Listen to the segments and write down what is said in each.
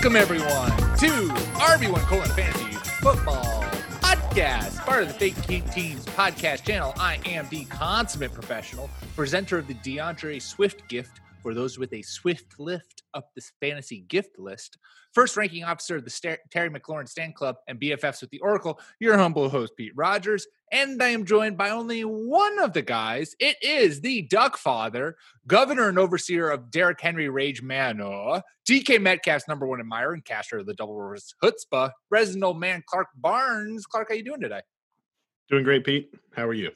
Welcome everyone to RB1 colon Fantasy Football Podcast, part of the Fake Geek Teams podcast channel. I am the consummate professional, presenter of the DeAndre Swift gift for those with a swift lift up this fantasy gift list. First ranking officer of the Ster- Terry McLaurin Stand Club and BFFs with the Oracle, your humble host, Pete Rogers. And I am joined by only one of the guys. It is the Duck Father, governor and overseer of Derrick Henry Rage Manor, DK Metcalf's number one admirer and caster of the Double Reverse Chutzpah, resident old man Clark Barnes. Clark, how are you doing today? Doing great, Pete. How are you?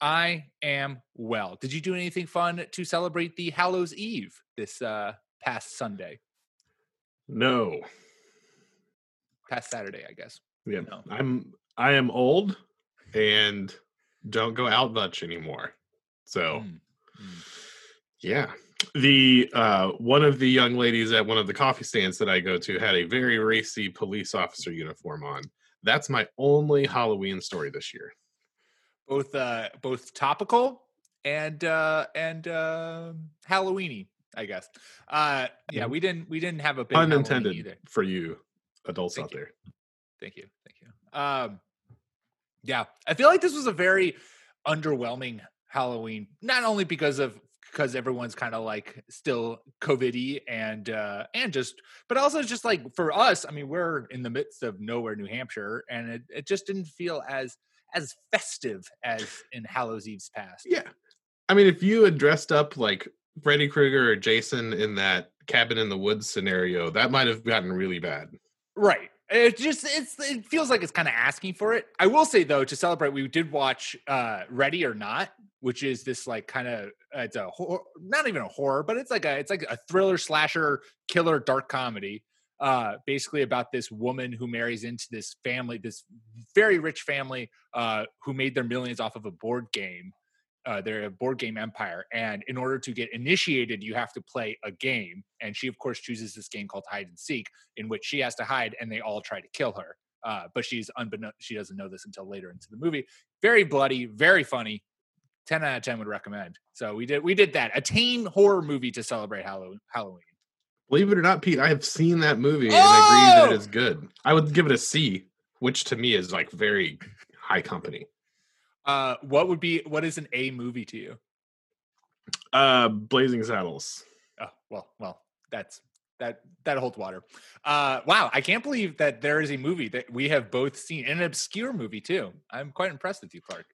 I am well. Did you do anything fun to celebrate the Hallows Eve this uh, past Sunday? No. Past Saturday, I guess. Yeah. No. I'm I am old and don't go out much anymore. So Mm, mm. yeah. The uh one of the young ladies at one of the coffee stands that I go to had a very racy police officer uniform on. That's my only Halloween story this year. Both uh both topical and uh and uh Halloweeny, I guess. Uh yeah, Mhm. we didn't we didn't have a big Unintended for you adults Thank out you. there. Thank you. Thank you. Um yeah, I feel like this was a very underwhelming Halloween, not only because of because everyone's kind of like still COVID-y and uh and just but also just like for us, I mean, we're in the midst of nowhere, New Hampshire, and it, it just didn't feel as as festive as in Hallows Eve's past. Yeah. I mean, if you had dressed up like Freddy Krueger or Jason in that cabin in the woods scenario, that might have gotten really bad. Right. It just it's it feels like it's kind of asking for it. I will say though, to celebrate, we did watch uh Ready or Not, which is this like kind of it's a hor- not even a horror, but it's like a it's like a thriller slasher killer dark comedy. Uh basically about this woman who marries into this family, this very rich family uh who made their millions off of a board game. Uh, they're a board game empire, and in order to get initiated, you have to play a game. And she, of course, chooses this game called hide and seek, in which she has to hide and they all try to kill her. Uh, but she's unbeknown she doesn't know this until later into the movie. Very bloody, very funny. 10 out of 10 would recommend. So we did we did that. A teen horror movie to celebrate Halloween. Believe it or not, Pete, I have seen that movie and agree that Oh! it is good. I would give it a C, which to me is like very high company. Uh what would be what is an A movie to you? Uh Blazing Saddles. Oh, well, well, that's that that holds water. Uh wow, I can't believe that there is a movie that we have both seen, an obscure movie too. I'm quite impressed with you, Clark.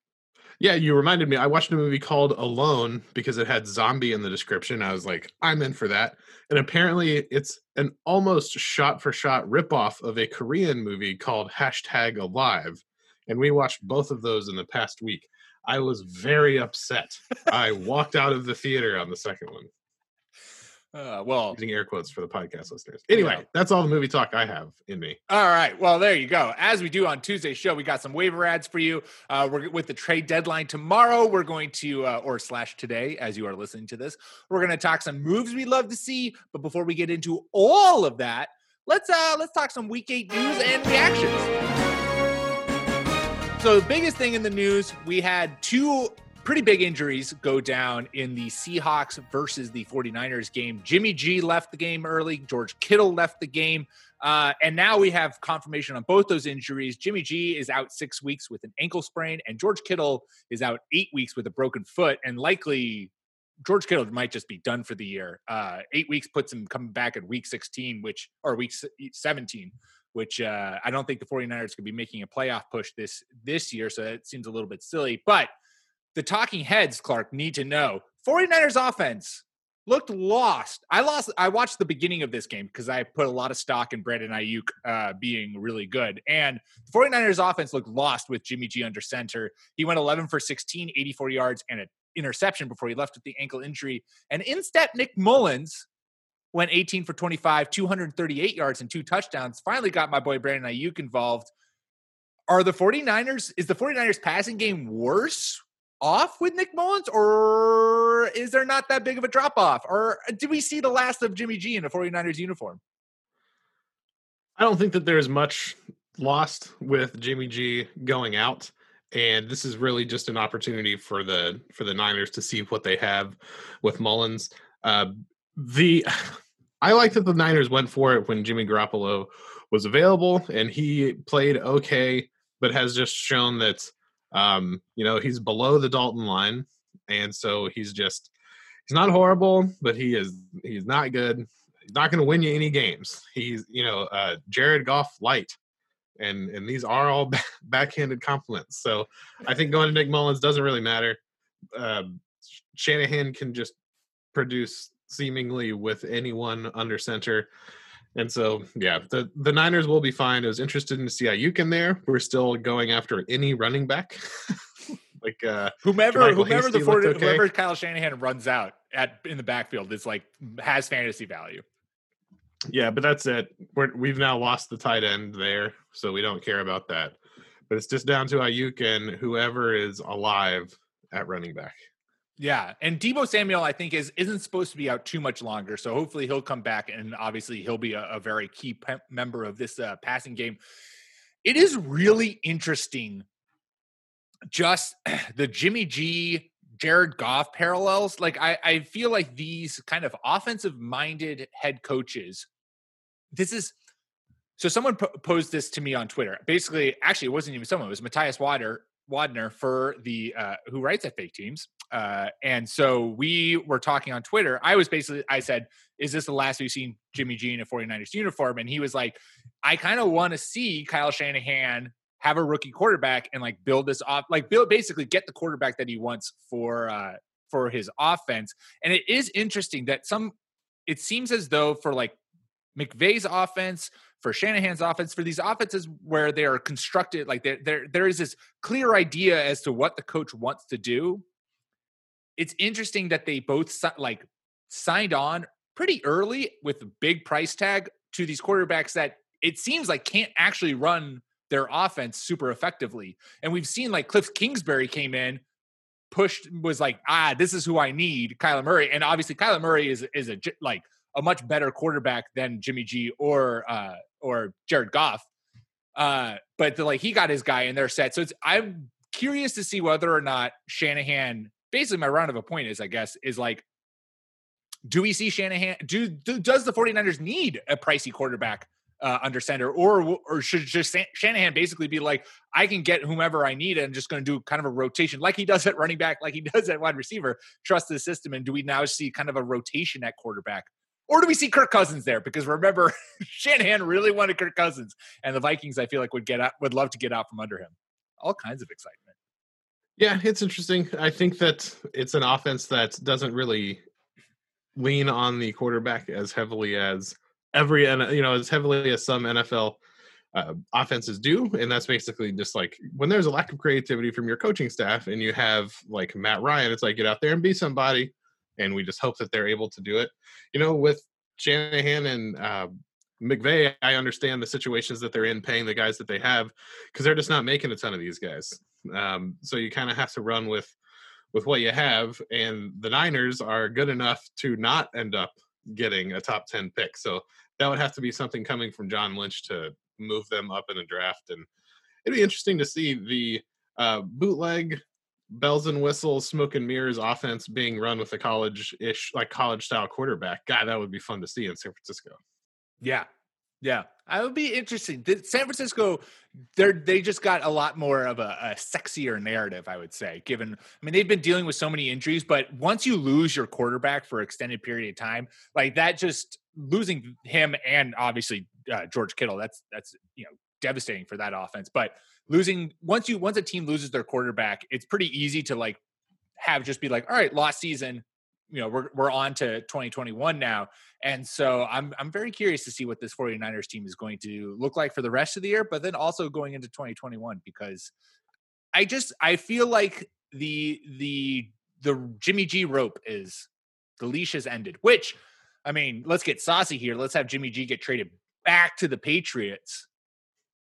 Yeah, you reminded me. I watched a movie called Alone because it had zombie in the description. I was like, I'm in for that. And apparently, it's an almost shot for shot ripoff of a Korean movie called Hashtag Alive. And we watched both of those in the past week. I was very upset. I walked out of the theater on the second one, Uh well, using air quotes for the podcast listeners. Anyway, Yeah. that's all the movie talk I have in me. All right. Well, there you go. As we do on Tuesday's show, we got some waiver ads for you. Uh, we're with the trade deadline tomorrow. We're going to, uh, or slash today, as you are listening to this, we're going to talk some moves we'd love to see. But before we get into all of that, let's uh, let's talk some week eight news and reactions. So the biggest thing in the news, we had two pretty big injuries go down in the Seahawks versus the 49ers game. Jimmy G left the game early, George Kittle left the game. Uh, and now we have confirmation on both those injuries. Jimmy G is out six weeks with an ankle sprain, and George Kittle is out eight weeks with a broken foot, and likely George Kittle might just be done for the year. Uh, eight weeks puts him coming back at week 16, which or week 17, which uh, I don't think the 49ers could be making a playoff push this this year. So that seems a little bit silly. But the talking heads, Clark, need to know 49ers offense looked lost. I lost. I watched the beginning of this game because I put a lot of stock in Brandon Aiyuk uh, being really good. And the 49ers offense looked lost with Jimmy G under center. He went 11 for 16, 84 yards, and an interception before he left with the ankle injury. And in step Nick Mullens went 18 for 25, 238 yards, and two touchdowns. Finally got my boy Brandon Aiyuk involved. Are the 49ers, is the 49ers passing game worse off with Nick Mullens, or is there not that big of a drop off? Or do we see the last of Jimmy G in a 49ers uniform? I don't think that there's much lost with Jimmy G going out. And this is really just an opportunity for the for the Niners to see what they have with Mullens. Uh, the I like that the Niners went for it when Jimmy Garoppolo was available, and he played okay, but has just shown that um, you know he's below the Dalton line, and so he's just he's not horrible, but he is he's not good. He's not going to win you any games. He's you know uh, Jared Goff light, and and these are all backhanded compliments. So I think going to Nick Mullens doesn't really matter. Uh, Shanahan can just produce seemingly with anyone under center. And so, yeah, the, the Niners will be fine. I was interested to see Aiyuk in there. We're still going after any running back. like uh whomever whomever the 40, okay. whoever Kyle Shanahan runs out at in the backfield is like has fantasy value. Yeah, but that's it. We're, we've now lost the tight end there, so we don't care about that. But it's just down to Aiyuk and whoever is alive at running back. Yeah, and Deebo Samuel, I think, is isn't supposed to be out too much longer, so hopefully he'll come back, and obviously he'll be a, a very key pe- member of this uh, passing game. It is really interesting, just the Jimmy G, Jared Goff parallels. Like I, I feel like these kind of offensive-minded head coaches. This is so. Someone po- posed this to me on Twitter. Basically, actually, it wasn't even someone. It was Matthias Wader Wadner for the uh, who writes at Fake Teams, uh, and so we were talking on Twitter. I was basically I said, "Is this the last we've seen Jimmy G in a 49ers uniform?" And he was like, "I kind of want to see Kyle Shanahan have a rookie quarterback and like build this off, like build basically get the quarterback that he wants for uh, for his offense." And it is interesting that some. It seems as though for like McVay's offense, for Shanahan's offense, for these offenses where they are constructed, like there, there, there is this clear idea as to what the coach wants to do. It's interesting that they both like signed on pretty early with a big price tag to these quarterbacks that it seems like can't actually run their offense super effectively. And we've seen like Cliff Kingsbury came in, pushed, was like, ah, this is who I need, Kyler Murray. And obviously Kyler Murray is is a like a much better quarterback than Jimmy G or uh, or Jared Goff. Uh, but the, like he got his guy in there set. So it's I'm curious to see whether or not Shanahan. Basically, my round of a point is, I guess, is like, do we see Shanahan? Do, do does the 49ers need a pricey quarterback uh, under center, or or should just Shanahan basically be like, I can get whomever I need, and just going to do kind of a rotation, like he does at running back, like he does at wide receiver. Trust the system, and do we now see kind of a rotation at quarterback or do we see Kirk Cousins there? Because remember, Shanahan really wanted Kirk Cousins, and the Vikings, I feel like, would get out, would love to get out from under him. All kinds of excitement. Yeah, it's interesting. I think that it's an offense that doesn't really lean on the quarterback as heavily as every you know as heavily as some NFL uh, offenses do, and that's basically just like when there's a lack of creativity from your coaching staff, and you have like Matt Ryan, it's like get out there and be somebody and we just hope that they're able to do it. You know, with Shanahan and uh, McVay, I understand the situations that they're in, paying the guys that they have, because they're just not making a ton of these guys. Um, so you kind of have to run with with what you have, and the Niners are good enough to not end up getting a top ten pick. So that would have to be something coming from John Lynch to move them up in the draft, and it'd be interesting to see the uh, bootleg bells and whistles, smoke and mirrors offense being run with a college ish, like college style quarterback. God, that would be fun to see in San Francisco. Yeah. Yeah. I would be interesting. San Francisco, they're they just got a lot more of a, a, sexier narrative, I would say. Given, I mean, they've been dealing with so many injuries, but once you lose your quarterback for extended period of time, like that, just losing him and obviously uh, George Kittle, that's that's you know devastating for that offense. But losing once you once a team loses their quarterback, it's pretty easy to like have just be like, all right, lost season, you know we're we're on to 2021 now. And so i'm i'm very curious to see what this 49ers team is going to look like for the rest of the year but then also going into 2021 because i just i feel like the the the jimmy g rope is the leash has ended which i mean let's get saucy here. Let's have jimmy g get traded back to the patriots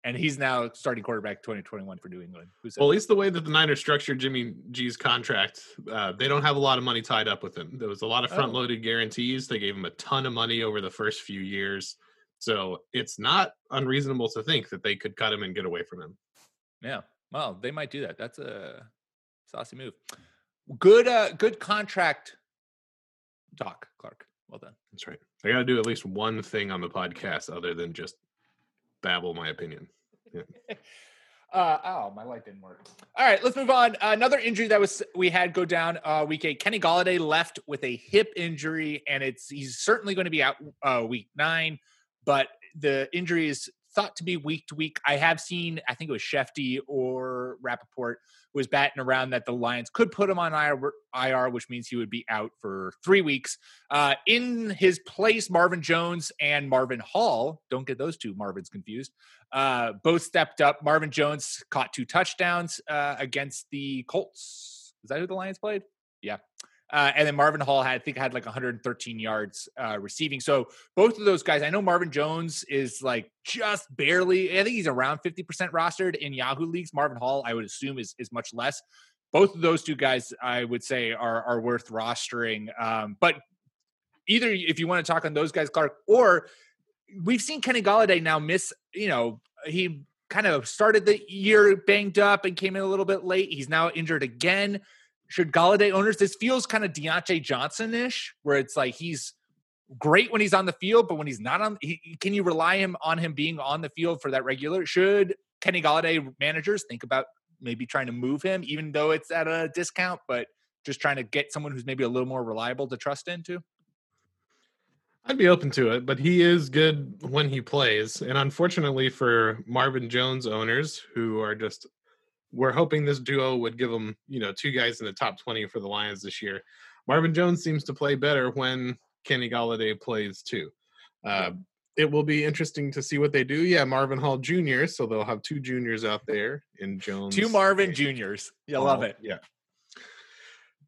and he's now starting quarterback 2021 for New England. Who's well, at least the way that the Niners structured Jimmy G's contract, uh, they don't have a lot of money tied up with him. There was a lot of front loaded oh. guarantees. They gave him a ton of money over the first few years. So it's not unreasonable to think that they could cut him and get away from him. Yeah. Well, they might do that. That's a saucy move. Good uh good contract talk, Clark. Well done. That's right. I got to do at least one thing on the podcast other than just babble my opinion. Yeah. Uh, oh, my light didn't work. All right, let's move on. Another injury that was we had go down uh, week eight. Kenny Golladay left with a hip injury, and it's he's certainly going to be out uh, week nine. But the injury is thought to be week to week. I have seen, I think it was Shefty or Rappaport was batting around that the Lions could put him on IR, which means he would be out for three weeks. Uh, in his place, Marvin Jones and Marvin Hall, don't get those two Marvins confused, uh, both stepped up. Marvin Jones caught two touchdowns uh, against the Colts. Is that who the Lions played? Yeah. Uh, and then Marvin Hall had, I think, had like 113 yards uh, receiving. So both of those guys, I know Marvin Jones is like just barely. I think he's around 50% rostered in Yahoo leagues. Marvin Hall, I would assume, is is much less. Both of those two guys, I would say, are are worth rostering. Um, but either if you want to talk on those guys, Clark, or we've seen Kenny Golladay now miss. You know, he kind of started the year banged up and came in a little bit late. He's now injured again should Golladay owners, this feels kind of Diontae Johnson ish, where it's like he's great when he's on the field, but when he's not on, he, can you rely him on him being on the field for that regular? Should Kenny Golladay managers think about maybe trying to move him, even though it's at a discount, but just trying to get someone who's maybe a little more reliable to trust into? I'd be open to it, but he is good when he plays. And unfortunately for Marvin Jones owners who are just we're hoping this duo would give them, you know, two guys in the top 20 for the Lions this year. Marvin Jones seems to play better when Kenny Golladay plays too. Uh, it will be interesting to see what they do. Yeah, Marvin Hall Jr. So they'll have two juniors out there in Jones. Two Marvin Juniors. You oh, love it. Yeah.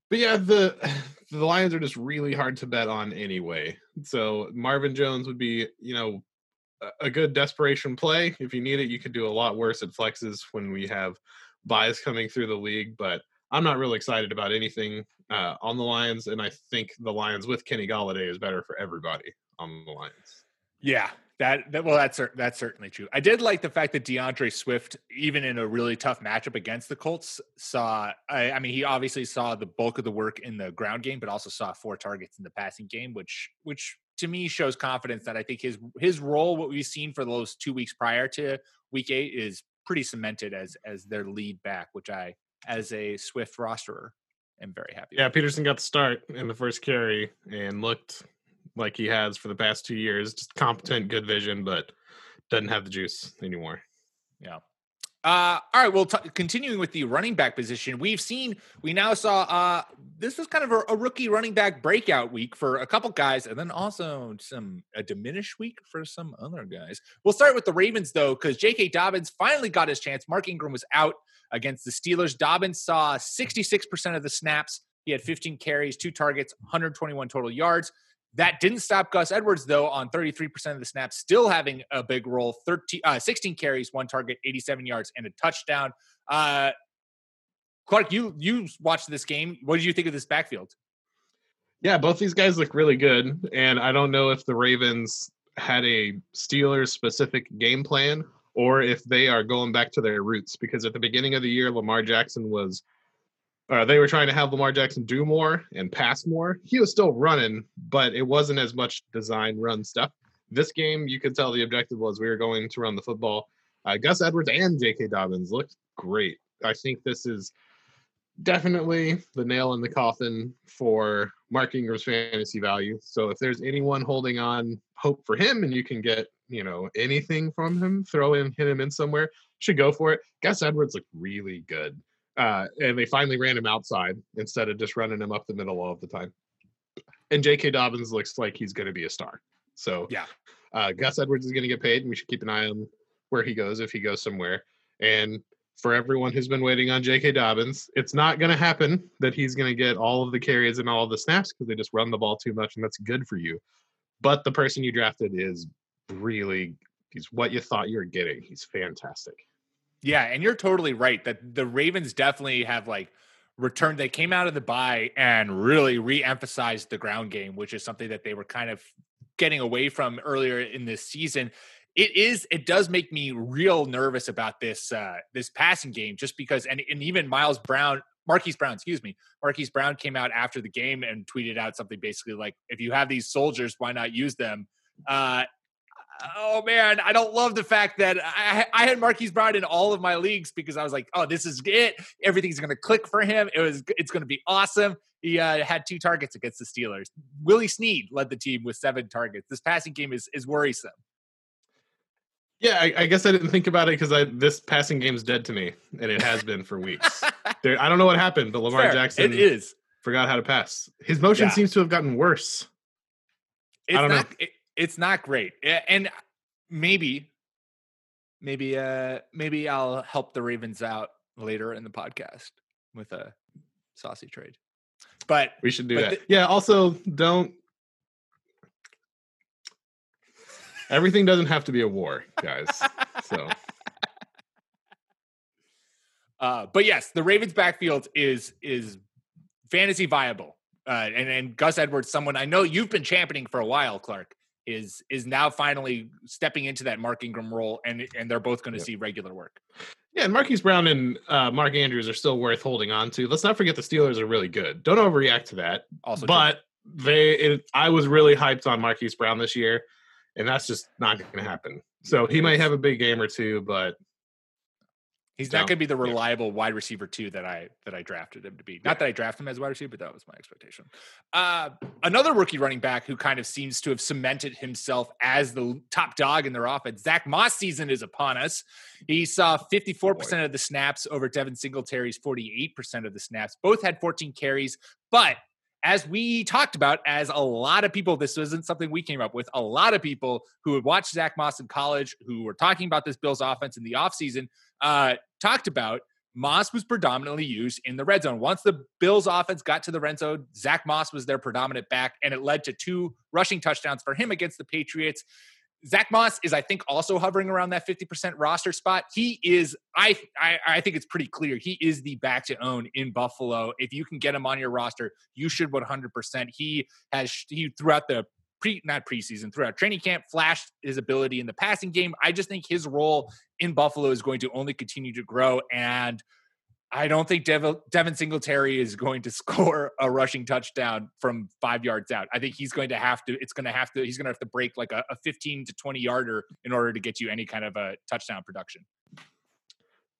But yeah, the the Lions are just really hard to bet on anyway. So Marvin Jones would be, you know, a good desperation play. If you need it, you could do a lot worse at flexes when we have byes coming through the league, but I'm not really excited about anything uh, on the Lions, and I think the Lions with Kenny Golladay is better for everybody on the Lions. Yeah, that, that well, that's that's certainly true. I did like the fact that DeAndre Swift, even in a really tough matchup against the Colts, saw. I, I mean, he obviously saw the bulk of the work in the ground game, but also saw four targets in the passing game, which which to me shows confidence that I think his his role, what we've seen for those two weeks prior to Week Eight, is pretty cemented as as their lead back, which I, as a Swift rosterer, am very happy. Yeah, with. Peterson got the start in the first carry and looked like he has for the past two years. Just competent, good vision, but doesn't have the juice anymore. Yeah. Uh, all right. Well, t- continuing with the running back position, we've seen we now saw uh, this was kind of a, a, rookie running back breakout week for a couple guys, and then also some a diminished week for some other guys. We'll start with the Ravens though, because J.K. Dobbins finally got his chance. Mark Ingram was out against the Steelers. Dobbins saw 66% of the snaps. He had 15 carries, two targets, 121 total yards. That didn't stop Gus Edwards, though, on 33% of the snaps, still having a big role 13, uh, 16 carries, one target, 87 yards, and a touchdown. Uh, Clark, you you watched this game. What did you think of this backfield? Yeah, both these guys look really good. And I don't know if the Ravens had a Steelers specific game plan or if they are going back to their roots because at the beginning of the year, Lamar Jackson was uh, they were trying to have Lamar Jackson do more and pass more. He was still running, but it wasn't as much design run stuff. This game, you could tell the objective was we were going to run the football. Uh, Gus Edwards and J.K. Dobbins looked great. I think this is definitely the nail in the coffin for Mark Ingram's fantasy value. So if there's anyone holding on hope for him and you can get, you know, anything from him, throw in, hit him in somewhere, should go for it. Gus Edwards looked really good. Uh, and they finally ran him outside instead of just running him up the middle all of the time. and J.K. Dobbins looks like he's going to be a star. So Yeah. uh, Gus Edwards is going to get paid, and we should keep an eye on where he goes if he goes somewhere. And for everyone who's been waiting on J.K. Dobbins, it's not going to happen that he's going to get all of the carries and all of the snaps because they just run the ball too much, and that's good for you. But the person you drafted is really he's what you thought you were getting. He's fantastic. Yeah, and you're totally right that the Ravens definitely have like returned. They came out of the bye and really re-emphasized the ground game, which is something that they were kind of getting away from earlier in this season. It is. It does make me real nervous about this uh, this passing game, just because, and, and even Miles Brown, Marquise Brown, excuse me, Marquise Brown came out after the game and tweeted out something basically like, "If you have these soldiers, why not use them?" Uh, oh man, I don't love the fact that I, I had Marquise Brown in all of my leagues because I was like, oh, this is it. Everything's going to click for him. It was, it's going to be awesome. He uh, had two targets against the Steelers. Willie Snead led the team with seven targets. This passing game is is worrisome. Yeah, I, I guess I didn't think about it because I this passing game's dead to me, and it has been for weeks. there, I don't know what happened, but Lamar Fair. Jackson It is. forgot how to pass. His motion Yeah. seems to have gotten worse. It's don't know. It, it's not great. And maybe, maybe, uh, maybe I'll help the Ravens out later in the podcast with a saucy trade. But We should do that. the- yeah. Also, don't. Everything doesn't have to be a war, guys. so Uh, but yes, the Ravens backfield is is fantasy viable. Uh, and and Gus Edwards, someone I know you've been championing for a while, Clark, is is now finally stepping into that Mark Ingram role, and and they're both going to Yep. see regular work. yeah, and Marquise Brown and uh, Mark Andrews are still worth holding on to. Let's not forget the Steelers are really good. Don't overreact to that. Also, true. but they, it, I was really hyped on Marquise Brown this year, and that's just not going to happen. So he might have a big game or two, but he's not going to be the yeah. reliable wide receiver two that I that I drafted him to be. Yeah. Not that I drafted him as a wide receiver, but that was my expectation. Uh, another rookie running back who kind of seems to have cemented himself as the top dog in their offense. Zach Moss season is upon us. He saw 54% of the snaps over Devin Singletary's 48% of the snaps. Both had 14 carries, but as we talked about, as a lot of people, this wasn't something we came up with. A lot of people who had watched Zach Moss in college, who were talking about this Bills offense in the offseason, uh, talked about Moss was predominantly used in the red zone. Once the Bills offense got to the red zone, Zach Moss was their predominant back, and it led to two rushing touchdowns for him against the Patriots. Zach Moss is, I think, also hovering around that 50% roster spot. He is, I, I, I think it's pretty clear. He is the back to own in Buffalo. If you can get him on your roster, you should 100%. He has, he throughout the pre, not preseason, throughout training camp, flashed his ability in the passing game. I just think his role in Buffalo is going to only continue to grow. And I don't think Devin, Singletary is going to score a rushing touchdown from five yards out. I think he's going to have to, it's going to have to, he's going to have to break like a, a 15 to 20 yarder in order to get you any kind of a touchdown production.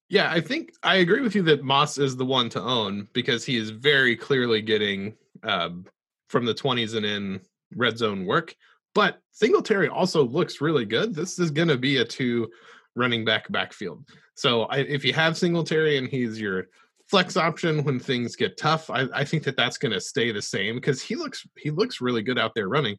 Yeah, I think I agree with you that Moss is the one to own because he is very clearly getting um, from the 20s and in red zone work. But Singletary also looks really good. This is going to be a two running back backfield. So I, if you have Singletary and he's your flex option when things get tough, I, I think that that's going to stay the same because he looks he looks really good out there running.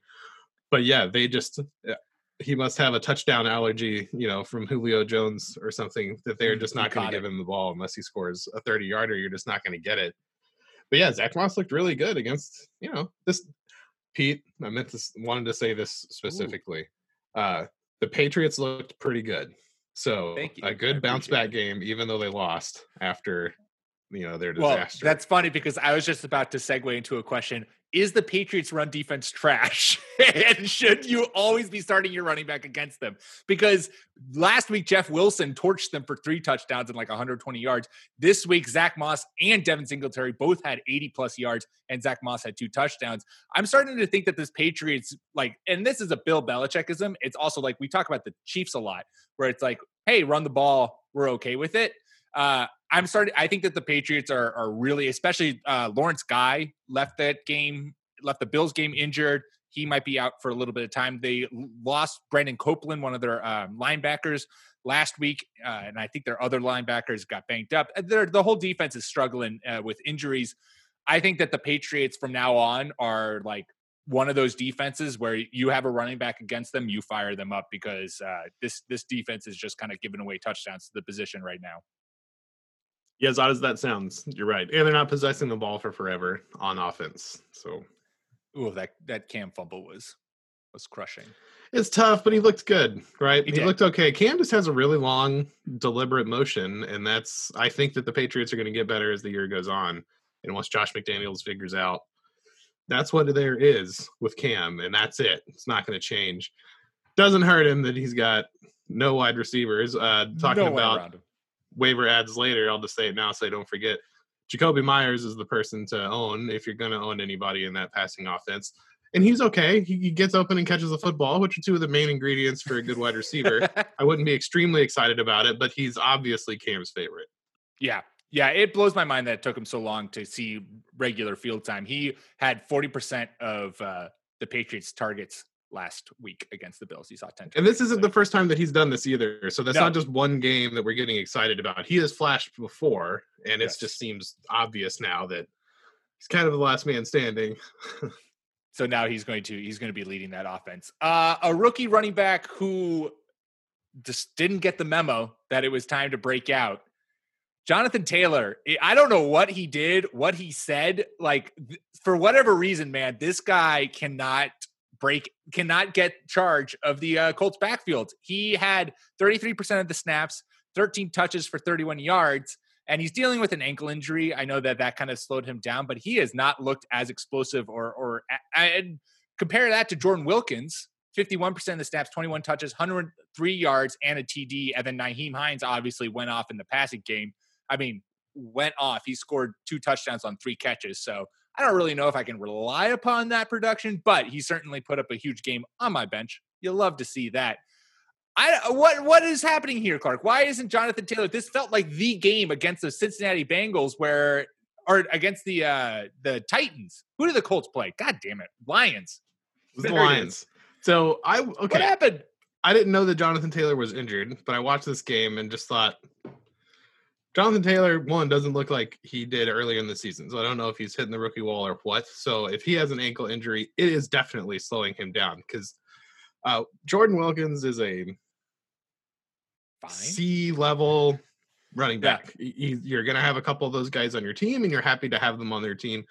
But yeah, they just uh, he must have a touchdown allergy, you know, from Julio Jones or something that they're Mm, just not going to give him the ball unless he scores a 30 yarder. You're just not going to get it. But yeah, Zach Moss looked really good against, you know, this Pete. I meant to wanted to say this specifically. Uh the Patriots looked pretty good. So a good bounce back game, even though they lost after you know their Well, disaster. that's funny because I was just about to segue into a question. Is the Patriots run defense trash? and should you always be starting your running back against them? Because last week, Jeff Wilson torched them for three touchdowns and like 120 yards. This week, Zach Moss and Devin Singletary both had 80 plus yards, and Zach Moss had two touchdowns. I'm starting to think that this Patriots, like, and this is a Bill Belichickism. It's also like we talk about the Chiefs a lot, where it's like, hey, run the ball, we're okay with it. Uh, I'm starting. I think that the Patriots are are really, especially uh, Lawrence Guy left that game, left the Bills game injured. He might be out for a little bit of time. They lost Brandon Copeland, one of their um, linebackers, last week, uh, and I think their other linebackers got banged up. Uh, Their the whole defense is struggling uh, with injuries. I think that the Patriots from now on are like one of those defenses where you have a running back against them, you fire them up because uh, this this defense is just kind of giving away touchdowns to the position right now. Yeah, as odd as that sounds, you're right. And they're not possessing the ball for forever on offense. So Ooh, that that Cam fumble was was crushing. it's tough, but he looked good, right? He He, looked okay. Cam just has a really long, deliberate motion, and that's I think that the Patriots are going to get better as the year goes on. And once Josh McDaniels figures out that's what there is with Cam, and that's it. It's not going to change. Doesn't hurt him that he's got no wide receivers. Uh, talking No about around him. Waiver ads later. I'll just say it now so I don't forget. Jakobi Meyers is the person to own if you're going to own anybody in that passing offense. And he's okay. He, he gets open and catches the football, which are two of the main ingredients for a good wide receiver. I wouldn't be extremely excited about it, but he's obviously Cam's favorite. Yeah. Yeah, it blows my mind that it took him so long to see regular field time. He had 40% of uh, the Patriots' targets last week against the Bills. He saw 10. And this isn't the first time that he's done this either. So that's No. not just one game that we're getting excited about. He has flashed before, and it Yes. just seems obvious now that he's kind of the last man standing. So now he's going to he's going to be leading that offense. Uh, a rookie running back who just didn't get the memo that it was time to break out. Jonathan Taylor, I- I don't know what he did, what he said. Like for whatever reason, man, this guy cannot break, cannot get charge of the uh, Colts backfield. He had 33% of the snaps, 13 touches for 31 yards, and he's dealing with an ankle injury. I know that that kind of slowed him down, but he has not looked as explosive or or and compare that to Jordan Wilkins. 51% of the snaps, 21 touches, 103 yards, and a TD. And then Nyheim Hines obviously went off in the passing game. I mean, went off. He scored two touchdowns on three catches. So I don't really know if I can rely upon that production, but he certainly put up a huge game on my bench. You'll love to see that. I what what is happening here, Clark? Why isn't Jonathan Taylor? This felt like the game against the Cincinnati Bengals, where or against the uh the Titans. Who did the Colts play? God damn it, Lions. It the. Lions. So I okay. What happened? I didn't know that Jonathan Taylor was injured, but I watched this game and just thought Jonathan Taylor one doesn't look like he did earlier in the season. So I don't know if he's hitting the rookie wall or what. So if he has an ankle injury, it is definitely slowing him down because uh, Jordan Wilkins is a Fine. C level running back. Y- y- You're going to have a couple of those guys on your team, and you're happy to have them on their team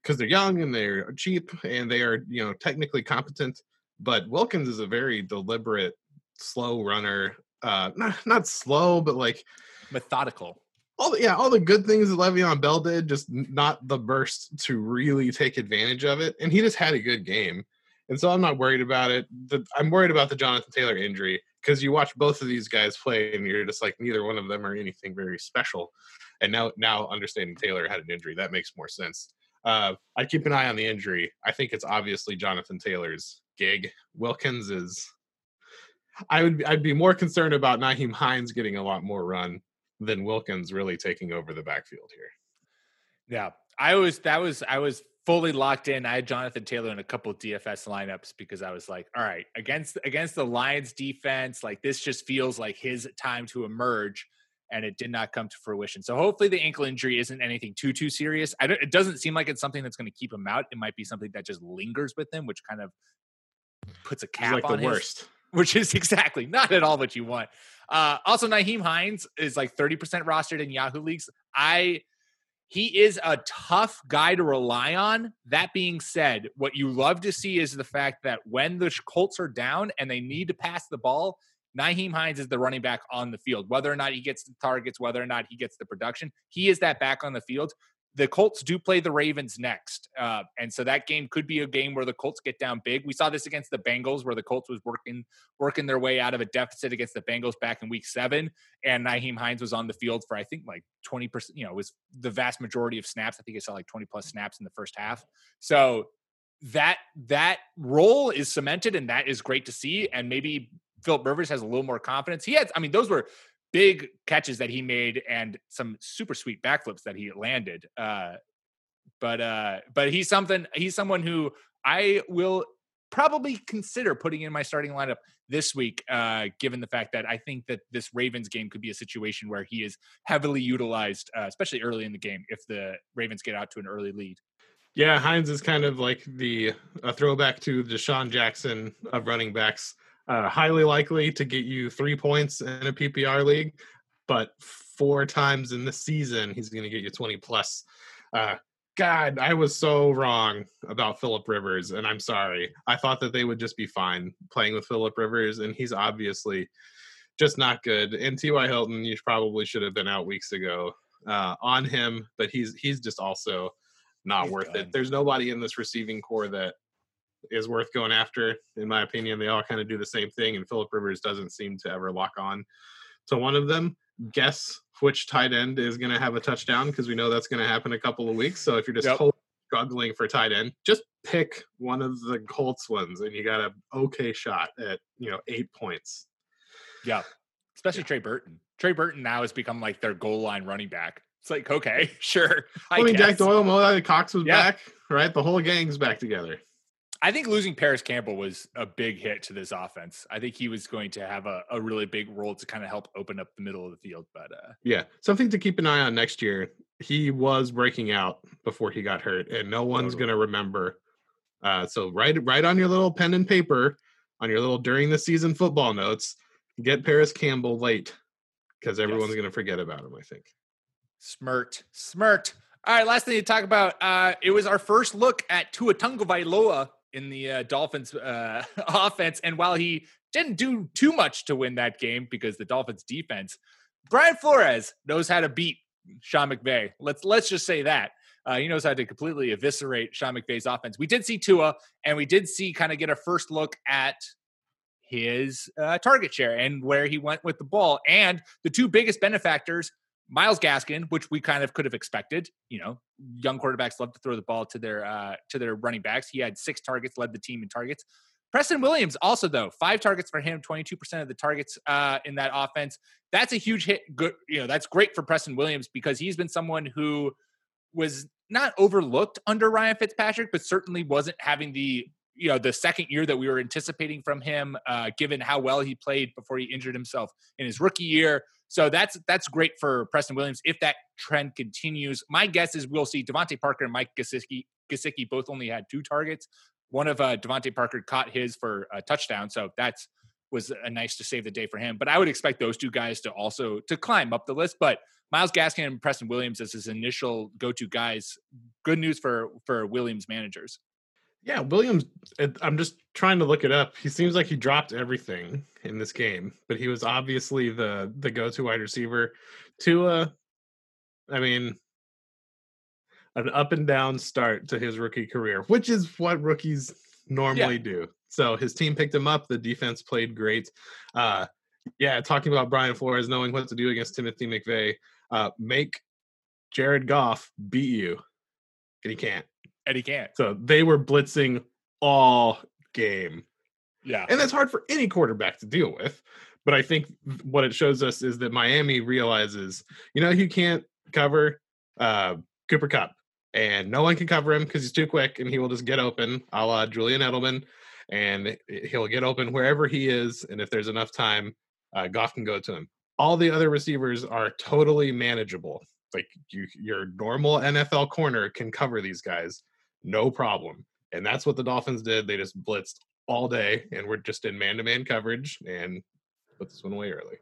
because they're young and they're cheap and they are, you know, technically competent. But Wilkins is a very deliberate, slow runner. Uh, not not slow, but like Methodical. all the yeah, all the good things that Le'Veon Bell did, just not the burst to really take advantage of it. And he just had a good game, and so I'm not worried about it. The, I'm worried about the Jonathan Taylor injury because you watch both of these guys play, and you're just like neither one of them are anything very special. And now, now understanding Taylor had an injury, that makes more sense. Uh, I keep an eye on the injury. I think it's obviously Jonathan Taylor's gig. Wilkins is. I would I'd be more concerned about Nyheim Hines getting a lot more run than Wilkins really taking over the backfield here. Yeah. I was that was I was fully locked in. I had Jonathan Taylor in a couple DFS lineups because I was like, all right, against against the Lions defense, like this just feels like his time to emerge. And it did not come to fruition. So hopefully the ankle injury isn't anything too too serious. I don't, it doesn't seem like it's something that's going to keep him out. It might be something that just lingers with him, which kind of puts a cap like on the his, worst. which is exactly not at all what you want. Uh, also, Nyheim Hines is like 30% rostered in Yahoo leagues. I he is a tough guy to rely on. That being said, what you love to see is the fact that when the Colts are down and they need to pass the ball, Nyheim Hines is the running back on the field. Whether or not he gets the targets, whether or not he gets the production, he is that back on the field. The Colts do play the Ravens next, uh, and so that game could be a game where the Colts get down big. We saw this against the Bengals, where the Colts was working working their way out of a deficit against the Bengals back in Week Seven, and Nyheim Hines was on the field for I think like twenty percent. You know, was the vast majority of snaps. I think it saw like twenty plus snaps in the first half. So that that role is cemented, and that is great to see. And maybe Philip Rivers has a little more confidence. He had, I mean, those were big catches that he made and some super sweet backflips that he landed. Uh, but uh, but he's something. He's someone who I will probably consider putting in my starting lineup this week, uh, given the fact that I think that this Ravens game could be a situation where he is heavily utilized, uh, especially early in the game if the Ravens get out to an early lead. Yeah, Hines is kind of like the a throwback to DeSean Jackson of running backs. Uh, highly likely to get you three points in a PPR league, but four times in the season he's going to get you 20 plus. Uh, God, I was so wrong about Philip Rivers, and I'm sorry. I thought that they would just be fine playing with Philip Rivers, and he's obviously just not good. And T.Y. Hilton, you probably should have been out weeks ago uh, on him, but he's he's just also not He's worth done. it. There's nobody in this receiving corps that is worth going after, in my opinion. They all kind of do the same thing, and Philip Rivers doesn't seem to ever lock on to one of them. Guess which tight end is going to have a touchdown because we know that's going to happen a couple of weeks. So if you're just Yep. totally struggling for tight end, just pick one of the Colts ones, and you got a okay shot at you know eight points. Yeah. Especially Trey Burton. Trey Burton now has become like their goal line running back. It's like, okay, sure. I, mean, Jack guess. Doyle, Mo Cox was Yeah. back, right? The whole gang's back together. I think losing Parris Campbell was a big hit to this offense. I think he was going to have a, a really big role to kind of help open up the middle of the field. But uh, Yeah, something to keep an eye on next year. He was breaking out before he got hurt, and no one's Totally. going to remember. Uh, so write write on your little pen and paper on your little during the season football notes. Get Parris Campbell late because everyone's Yes. going to forget about him. I think. smirt, smirt. All right, last thing to talk about. Uh, it was our first look at Tua Tagovailoa in the uh, Dolphins uh, offense, and while he didn't do too much to win that game because the Dolphins defense, Brian Flores knows how to beat Sean McVay. Let's let's just say that. Uh, he knows how to completely eviscerate Sean McVay's offense. We did see Tua, and we did see kind of get a first look at his uh, target share and where he went with the ball. And the two biggest benefactors, Myles Gaskin, which we kind of could have expected. You know, young quarterbacks love to throw the ball to their uh, to their running backs. He had six targets, led the team in targets. Preston Williams also though five targets for him, twenty two percent of the targets uh, in that offense. That's a huge hit. Good, you know, that's great for Preston Williams because he's been someone who was not overlooked under Ryan Fitzpatrick, but certainly wasn't having the you know the second year that we were anticipating from him, uh, given how well he played before he injured himself in his rookie year. So that's that's great for Preston Williams if that trend continues. My guess is we'll see DeVante Parker and Mike Gesicki, Gesicki both only had two targets. One of uh, Parker caught his for a touchdown, so that's was a nice to save the day for him. But I would expect those two guys to also to climb up the list. But Myles Gaskin and Preston Williams as his initial go-to guys. Good news for for Williams managers. Yeah, Williams. I'm just trying to look it up. He seems like he dropped everything in this game, but he was obviously the the go to wide receiver. Tua, I mean, an up and down start to his rookie career, which is what rookies normally do. So his team picked him up. The defense played great. Uh, yeah, talking about Brian Flores knowing what to do against Timothy McVeigh, uh, make Jared Goff beat you, and he can't. And he can't. So they were blitzing all game. Yeah. And that's hard for any quarterback to deal with. But I think what it shows us is that Miami realizes, you know, you can't cover uh, Cooper Kupp, and no one can cover him because he's too quick, and he will just get open, a la Julian Edelman, and he'll get open wherever he is. And if there's enough time, uh, Goff can go to him. All the other receivers are totally manageable. Like you, your normal NFL corner can cover these guys, no problem. And that's what the Dolphins did. They just blitzed all day, and we're just in man-to-man coverage and put this one away early.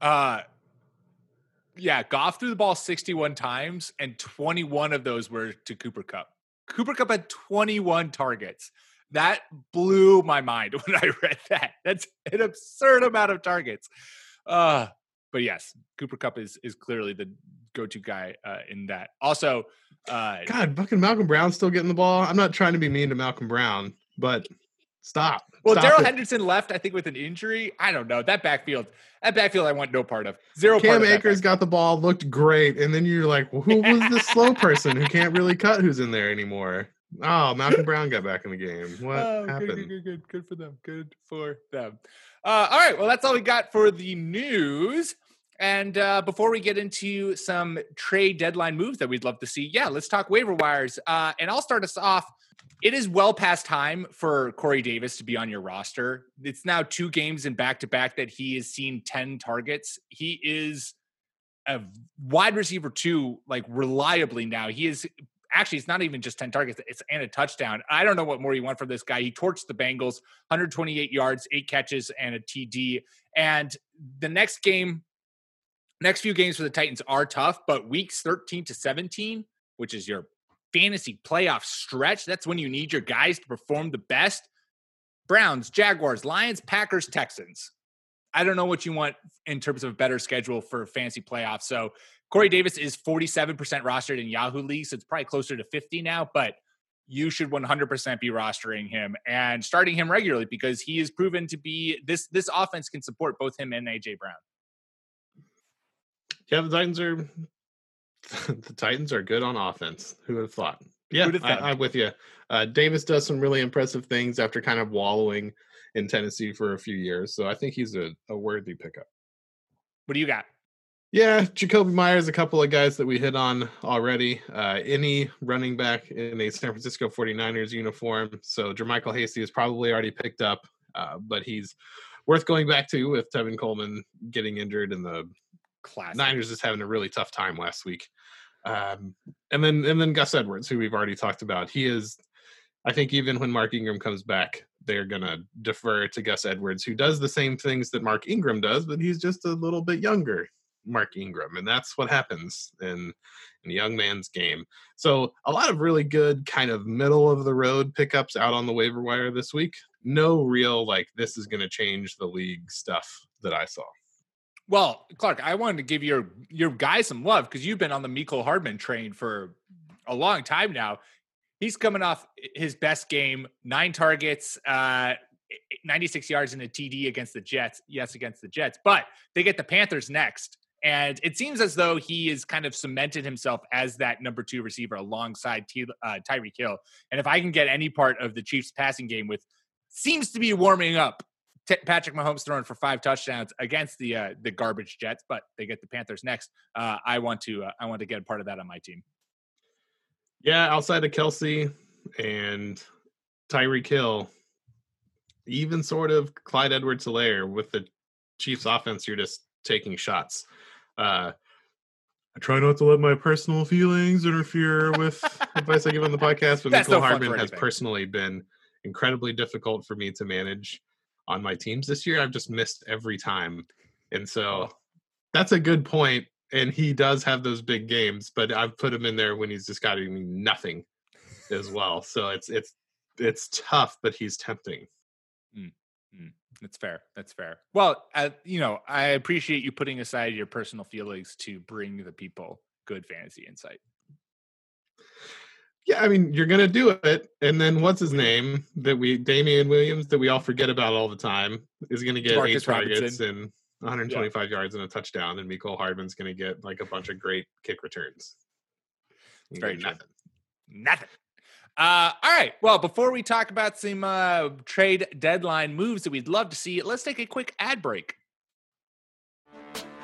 Uh yeah, Goff threw the ball 61 times, and 21 of those were to Cooper Kupp. Cooper Kupp had 21 targets. That blew my mind when I read that. That's an absurd amount of targets. Uh, but yes, Cooper Kupp is is clearly the go-to guy uh, in that. Also, uh, God, fucking Malcolm Brown's still getting the ball. I'm not trying to be mean to Malcolm Brown, but stop. well, Darrell. Henderson left, I think, with an injury. I don't know that backfield. That backfield, I want no part of. Zero. Cam Akers got the ball, looked great, and then you're like, well, who was the slow person who can't really cut who's in there anymore? Oh, Malcolm Brown got back in the game. What Oh, happened? Good, good, good, good, good for them. Good for them. Uh, all right. Well, that's all we got for the news. And uh, before we get into some trade deadline moves that we'd love to see, yeah, let's talk waiver wires. Uh, and I'll start us off. It is well past time for Corey Davis to be on your roster. It's now two games in back to back that he has seen 10 targets. He is a wide receiver two, like reliably now. He is actually, it's not even just 10 targets, it's and a touchdown. I don't know what more you want from this guy. He torched the Bengals, 128 yards, eight catches, and a TD. And the next game, next few games for the Titans are tough, but weeks 13 to 17, which is your fantasy playoff stretch, that's when you need your guys to perform the best. Browns, Jaguars, Lions, Packers, Texans. I don't know what you want in terms of a better schedule for fantasy playoffs. So Corey Davis is 47% rostered in Yahoo League, so it's probably closer to 50 now, but you should 100% be rostering him and starting him regularly because he is proven to be this this offense can support both him and AJ Brown. Yeah, the Titans are the Titans are good on offense. Who would have thought? Yeah, I, am with you. Uh, Davis does some really impressive things after kind of wallowing in Tennessee for a few years, so I think he's a, a worthy pickup. What do you got? Yeah, Jakobi Meyers, a couple of guys that we hit on already. Uh, any running back in a San Francisco 49ers uniform. So JaMycal Hasty is probably already picked up, uh, but he's worth going back to with Tevin Coleman getting injured and the Classic. Niners just having a really tough time last week. Um, and then and then Gus Edwards, who we've already talked about. He is I think even when Mark Ingram comes back, they're gonna defer to Gus Edwards, who does the same things that Mark Ingram does, but he's just a little bit younger. Mark Ingram, and that's what happens in in a young man's game. So a lot of really good kind of middle of the road pickups out on the waiver wire this week. No real like this is going to change the league stuff that I saw. Well, Clark, I wanted to give your your guy some love because you've been on the Mecole Hardman train for a long time now. He's coming off his best game, nine targets, uh, 96 yards in a TD against the Jets. Yes, against the Jets, but they get the Panthers next. And it seems as though he has kind of cemented himself as that number two receiver alongside T- uh, Tyreek Hill. And if I can get any part of the Chiefs passing game with seems to be warming up, T- Patrick Mahomes throwing for five touchdowns against the uh, the garbage Jets, but they get the Panthers next. Uh, I want to uh, I want to get a part of that on my team. Yeah, outside of Kelce and Tyreek Hill, even sort of Clyde Edwards Helaire with the Chiefs offense, you're just taking shots. Uh, I try not to let my personal feelings interfere with advice I give on the podcast, but Mecole no Hardman has personally been incredibly difficult for me to manage on my teams this year. I've just missed every time. And so oh. that's a good point. And he does have those big games, but I've put him in there when he's just got nothing as well. So it's it's it's tough, but he's tempting. Mm, mm. That's fair. That's fair. Well, uh, you know, I appreciate you putting aside your personal feelings to bring the people good fantasy insight. Yeah, I mean, you're gonna do it, and then what's his name that we Damien Williams that we all forget about all the time is gonna get Marcus eight targets Robinson. and 125 yeah. yards and a touchdown, and Mecole Hardman's gonna get like a bunch of great kick returns. Very nothing. Nothing. Uh, all right. Well, before we talk about some uh, trade deadline moves that we'd love to see, let's take a quick ad break.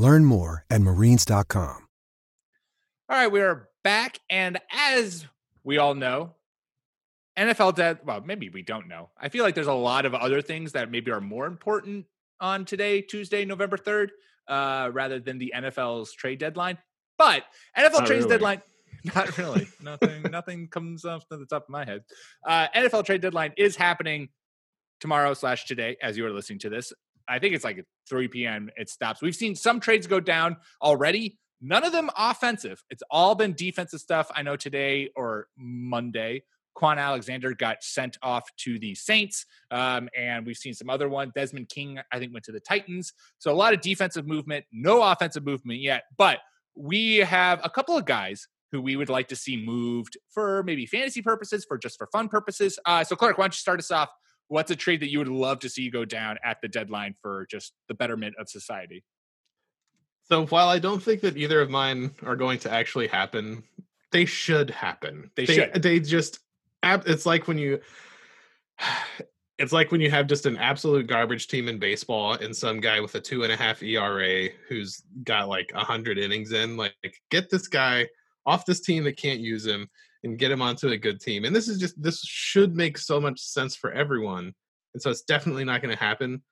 Learn more at marines.com. All right, we are back. And as we all know, NFL dead. Well, maybe we don't know. I feel like there's a lot of other things that maybe are more important on today, Tuesday, November 3rd, uh, rather than the NFL's trade deadline. But NFL Not trades really. deadline, not really. nothing, nothing comes off to the top of my head. Uh, NFL trade deadline is happening tomorrow slash today as you are listening to this. I think it's like 3 p.m. It stops. We've seen some trades go down already. None of them offensive. It's all been defensive stuff. I know today or Monday Kwon Alexander got sent off to the Saints, um, and we've seen some other one. Desmond King, I think, went to the Titans. So a lot of defensive movement, no offensive movement yet. But we have a couple of guys who we would like to see moved for maybe fantasy purposes, for just for fun purposes. Uh, so, Clark, why don't you start us off? What's a trade that you would love to see go down at the deadline for just the betterment of society? So while I don't think that either of mine are going to actually happen, they should happen. They should. They just. It's like when you. It's like when you have just an absolute garbage team in baseball and some guy with a two and a half ERA who's got like a hundred innings in. Like, get this guy off this team that can't use him and get him onto a good team. And this is just this should make so much sense for everyone. And so it's definitely not going to happen.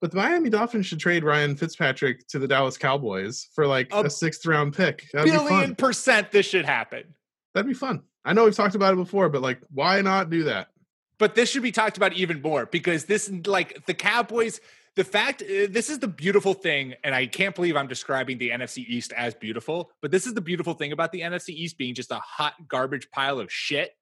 But the Miami Dolphins should trade Ryan Fitzpatrick to the Dallas Cowboys for like A a, sixth round pick. That'd Billion percent this should happen. That'd be fun. I know we've talked about it before, but like, why not do that? But this should be talked about even more because this, like the Cowboys, the fact uh, this is the beautiful thing, and I can't believe I'm describing the NFC East as beautiful, but this is the beautiful thing about the NFC East being just a hot garbage pile of shit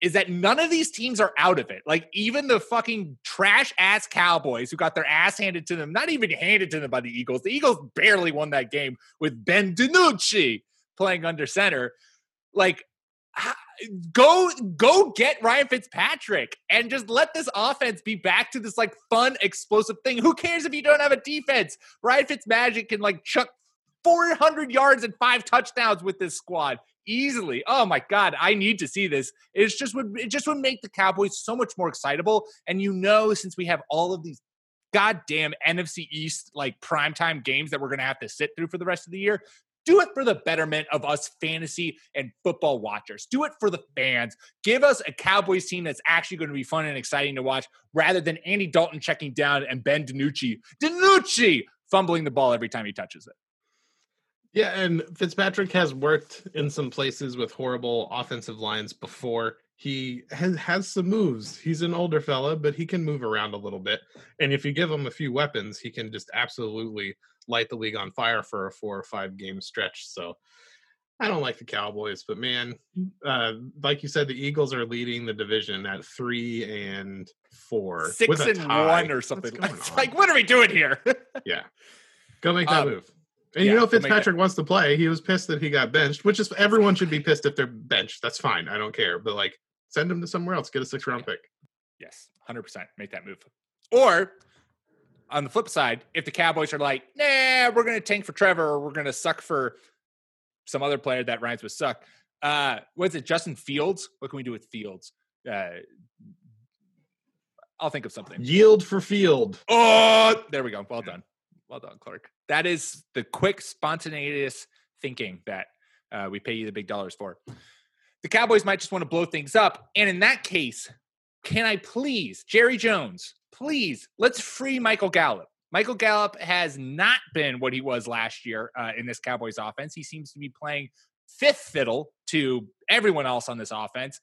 is that none of these teams are out of it. Like even the fucking trash ass Cowboys who got their ass handed to them, not even handed to them by the Eagles. The Eagles barely won that game with Ben DiNucci playing under center. Like go go get Ryan Fitzpatrick and just let this offense be back to this like fun explosive thing. Who cares if you don't have a defense? Ryan Fitzmagic can like chuck 400 yards and five touchdowns with this squad easily. Oh my god, I need to see this. It's just would it just would make the Cowboys so much more excitable. And you know, since we have all of these goddamn NFC East like primetime games that we're gonna have to sit through for the rest of the year. Do it for the betterment of us fantasy and football watchers. Do it for the fans. Give us a Cowboys team that's actually going to be fun and exciting to watch rather than Andy Dalton checking down and Ben DiNucci, DiNucci fumbling the ball every time he touches it. Yeah, and Fitzpatrick has worked in some places with horrible offensive lines before. He has, has some moves. He's an older fella, but he can move around a little bit. And if you give him a few weapons, he can just absolutely light the league on fire for a four or five game stretch. So I don't like the Cowboys, but man, uh, like you said, the Eagles are leading the division at three and four, Six and tie. one or something. It's on? like, what are we doing here? Yeah. Go make that Um, move. And yeah, you know go make that- Fitzpatrick wants to play. He was pissed that he got benched, which is everyone should be pissed if they're benched. That's fine. I don't care. But like send him to somewhere else, get a six round pick. Yes, 100% make that move. Or on the flip side, if the Cowboys are like, nah, we're going to tank for Trevor or we're going to suck for some other player that rhymes with suck. Uh, what's it, Justin Fields? What can we do with Fields? Uh, I'll think of something. Yield for field. Oh, there we go. Well done. Well done, Clark. That is the quick, spontaneous thinking that uh, we pay you the big dollars for. The Cowboys might just want to blow things up. And in that case, can I please, Jerry Jones, please, let's free Michael Gallup. Michael Gallup has not been what he was last year uh, in this Cowboys offense. He seems to be playing fifth fiddle to everyone else on this offense.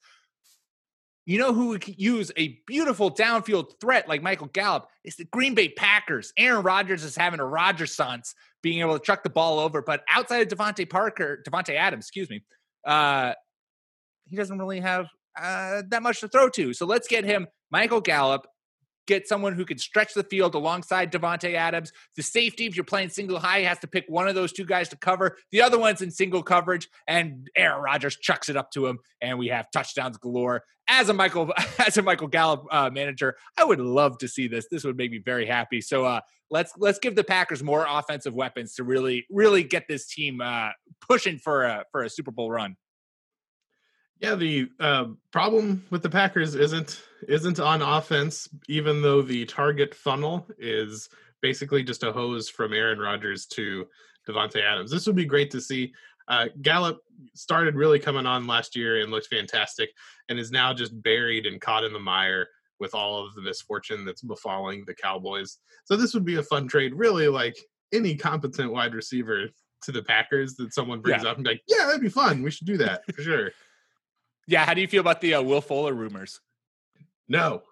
You know who could use a beautiful downfield threat like Michael Gallup is the Green Bay Packers. Aaron Rodgers is having a Rodgersance, being able to chuck the ball over. But outside of DeVante Parker, Davante Adams, excuse me, uh, he doesn't really have uh, that much to throw to. So let's get him Michael Gallup. Get someone who can stretch the field alongside Davante Adams. The safety, if you're playing single high, has to pick one of those two guys to cover. The other one's in single coverage, and Aaron Rodgers chucks it up to him, and we have touchdowns galore. As a Michael, as a Michael Gallup uh, manager, I would love to see this. This would make me very happy. So uh, let's let's give the Packers more offensive weapons to really really get this team uh, pushing for a for a Super Bowl run. Yeah, the uh, problem with the Packers isn't isn't on offense, even though the target funnel is basically just a hose from Aaron Rodgers to Davante Adams. This would be great to see. Uh, Gallup started really coming on last year and looked fantastic, and is now just buried and caught in the mire with all of the misfortune that's befalling the Cowboys. So this would be a fun trade, really. Like any competent wide receiver to the Packers that someone brings Yeah. up and be like, yeah, that'd be fun. We should do that for sure. Yeah, how do you feel about the uh, Will Fuller rumors? No,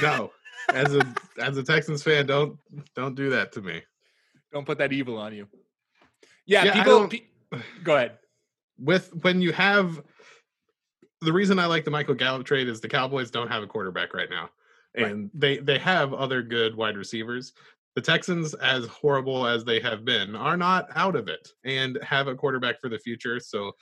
no. as a as a Texans fan, don't don't do that to me. Don't put that evil on you. Yeah, Yeah, people. Pe- go ahead. With when you have the reason I like the Michael Gallup trade is the Cowboys don't have a quarterback right now, Right. and they they have other good wide receivers. The Texans, as horrible as they have been, are not out of it and have a quarterback for the future. So,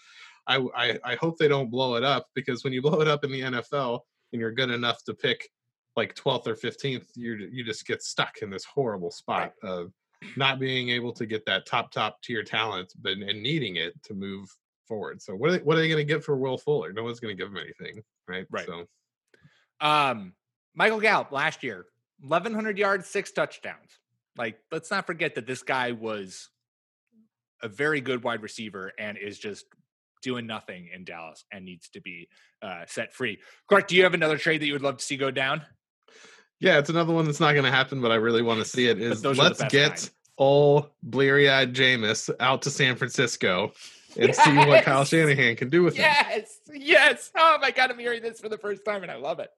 I I, I hope they don't blow it up because when you blow it up in the NFL and you're good enough to pick like 12th or 15th, you you just get stuck in this horrible spot of not being able to get that top top tier talent, but and needing it to move forward. So what are they, what are they going to get for Will Fuller? No one's going to give him anything, right? Right. So Um, Michael Gallup last year, 1,100 yards, six touchdowns. Like, let's not forget that this guy was a very good wide receiver and is just doing nothing in Dallas and needs to be uh, set free. Clark, do you have another trade that you would love to see go down? yeah, it's another one that's not going to happen, but I really want to see it. Is those are the let's get kind. all bleary eyed Jameis out to San Francisco and see what Kyle Shanahan can do with him. Yes, yes. Oh my God, I'm hearing this for the first time and I love it.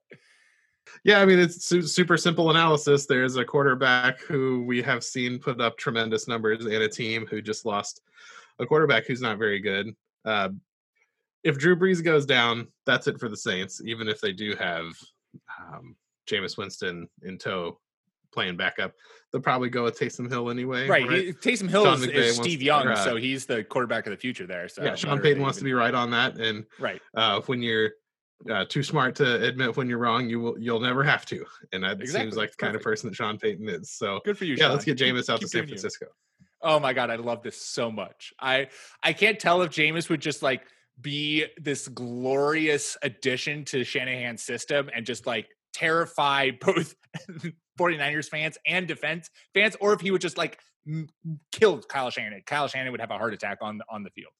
Yeah, I mean it's su- super simple analysis. There's a quarterback who we have seen put up tremendous numbers, and a team who just lost a quarterback who's not very good. Uh, if Drew Brees goes down, that's it for the Saints. Even if they do have um, Jameis Winston in tow playing backup, they'll probably go with Taysom Hill anyway. Right. he- Taysom Hill Sean is, is Steve to- Young, uh, so he's the quarterback of the future there. So yeah, Sean Payton wants to be right on that, and right. uh, when you're uh, too smart to admit when you're wrong, you will you'll never have to, and that Exactly. seems like the kind of person that Sean Payton is. So Good for you. yeah, let's get Jameis out to keep San Francisco. you. Oh my god, I love this so much. I I can't tell if Jameis would just like be this glorious addition to Shanahan's system and just like terrify both 49ers fans and defense fans, or if he would just like kill Kyle Shannon. Kyle Shannon would have a heart attack on on the field.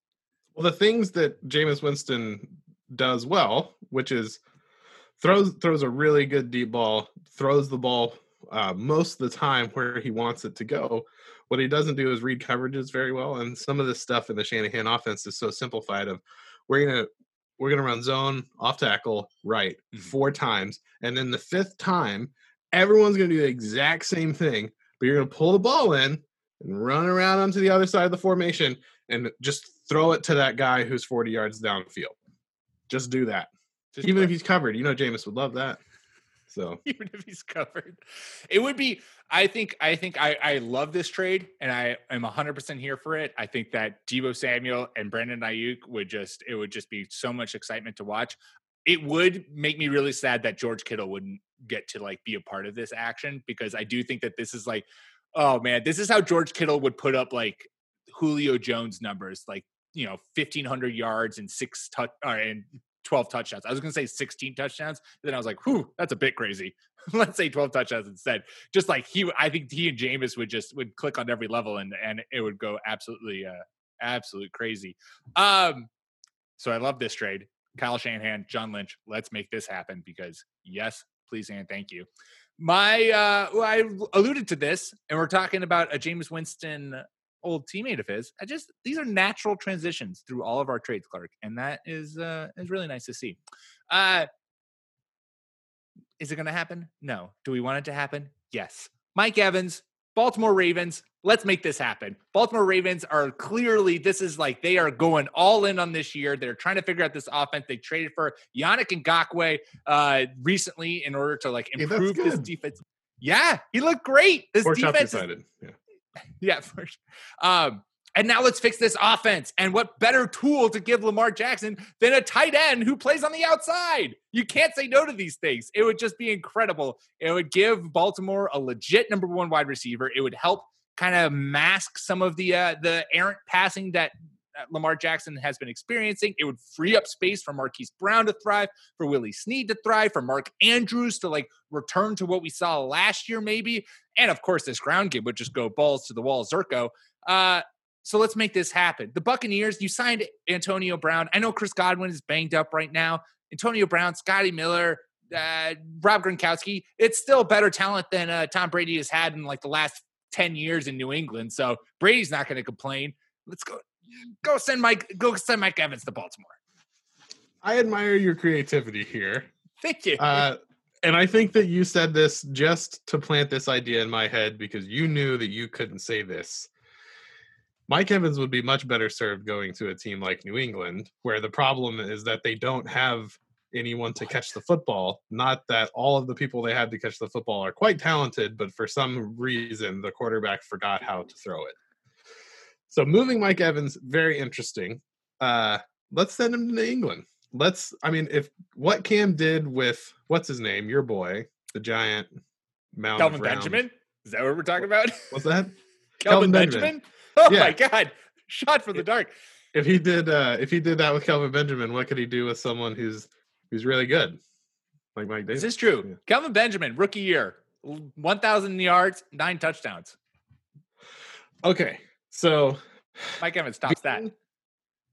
Well, the things that Jameis Winston does well, which is throws throws a really good deep ball, throws the ball uh, most of the time where he wants it to go. What he doesn't do is read coverages very well, and some of this stuff in the Shanahan offense is so simplified. Of we're gonna we're gonna run zone off tackle right Mhm. four times, and then the fifth time, everyone's gonna do the exact same thing, but you're gonna pull the ball in and run around onto the other side of the formation and just throw it to that guy who's 40 yards downfield. Just do that. Just Even like- if he's covered, you know Jameis would love that. So even if he's covered. It would be. I think. I think. I. I love this trade, and I am 100 percent here for it. I think that Deebo Samuel and Brandon Aiyuk would just. It would just be so much excitement to watch. It would make me really sad that George Kittle wouldn't get to like be a part of this action because I do think that this is like, oh man, this is how George Kittle would put up like Julio Jones numbers, like you know, 1500 yards and six touch uh, and 12 touchdowns. I was going to say 16 touchdowns. Then I was like, whew, that's a bit crazy. Let's say 12 touchdowns instead. Just like he, I think he and Jameis would just would click on every level and and it would go absolutely, uh, absolute crazy. Um, so I love this trade. Kyle Shanahan, John Lynch. Let's make this happen because yes, please and thank you. My, uh, well, I alluded to this, and we're talking about a Jameis Winston old teammate of his. I just these are natural transitions through all of our trades, Clark, and that is uh is really nice to see. Uh is it gonna happen? No. Do we want it to happen? Yes. Mike Evans, Baltimore Ravens, let's make this happen. Baltimore Ravens are clearly this is like they are going all in on this year. They're trying to figure out this offense. They traded for Yannick Ngakoue uh recently in order to like improve this defense. Yeah, he looked great. This defense is. Yeah. yeah, for sure. Um, and now let's fix this offense. And what better tool to give Lamar Jackson than a tight end who plays on the outside? You can't say no to these things. It would just be incredible. It would give Baltimore a legit number one wide receiver. It would help kind of mask some of the uh, the errant passing that Lamar Jackson has been experiencing. It would free up space for Marquise Brown to thrive, for Willie Snead to thrive, for Mark Andrews to like return to what we saw last year, maybe. And of course, this ground game would just go balls to the wall, Zerko. Uh, so let's make this happen. The Buccaneers, you signed Antonio Brown. I know Chris Godwin is banged up right now. Antonio Brown, Scotty Miller, uh, Rob Gronkowski. It's still better talent than uh, Tom Brady has had in like the last 10 years in New England. So Brady's not going to complain. Let's go. Go send Mike. Go send Mike Evans to Baltimore. I admire your creativity here. Thank you. Uh, and I think that you said this just to plant this idea in my head because you knew that you couldn't say this. Mike Evans would be much better served going to a team like New England, where the problem is that they don't have anyone to catch the football. Not that all of the people they had to catch the football are quite talented, but for some reason the quarterback forgot how to throw it. So moving Mike Evans, very interesting. Uh, let's send him to England. Let's. I mean, if what Cam did with what's his name, your boy, the giant mound. Kelvin round- Benjamin. Is that what we're talking about? What's that? Kelvin, Kelvin Benjamin. Benjamin. Oh Yeah. my god! Shot for the dark. If he did, uh if he did that with Kelvin Benjamin, what could he do with someone who's who's really good, like Mike Davis? This is true. Yeah. Kelvin Benjamin, rookie year, one thousand yards, nine touchdowns. Okay, so Mike Evans stops that.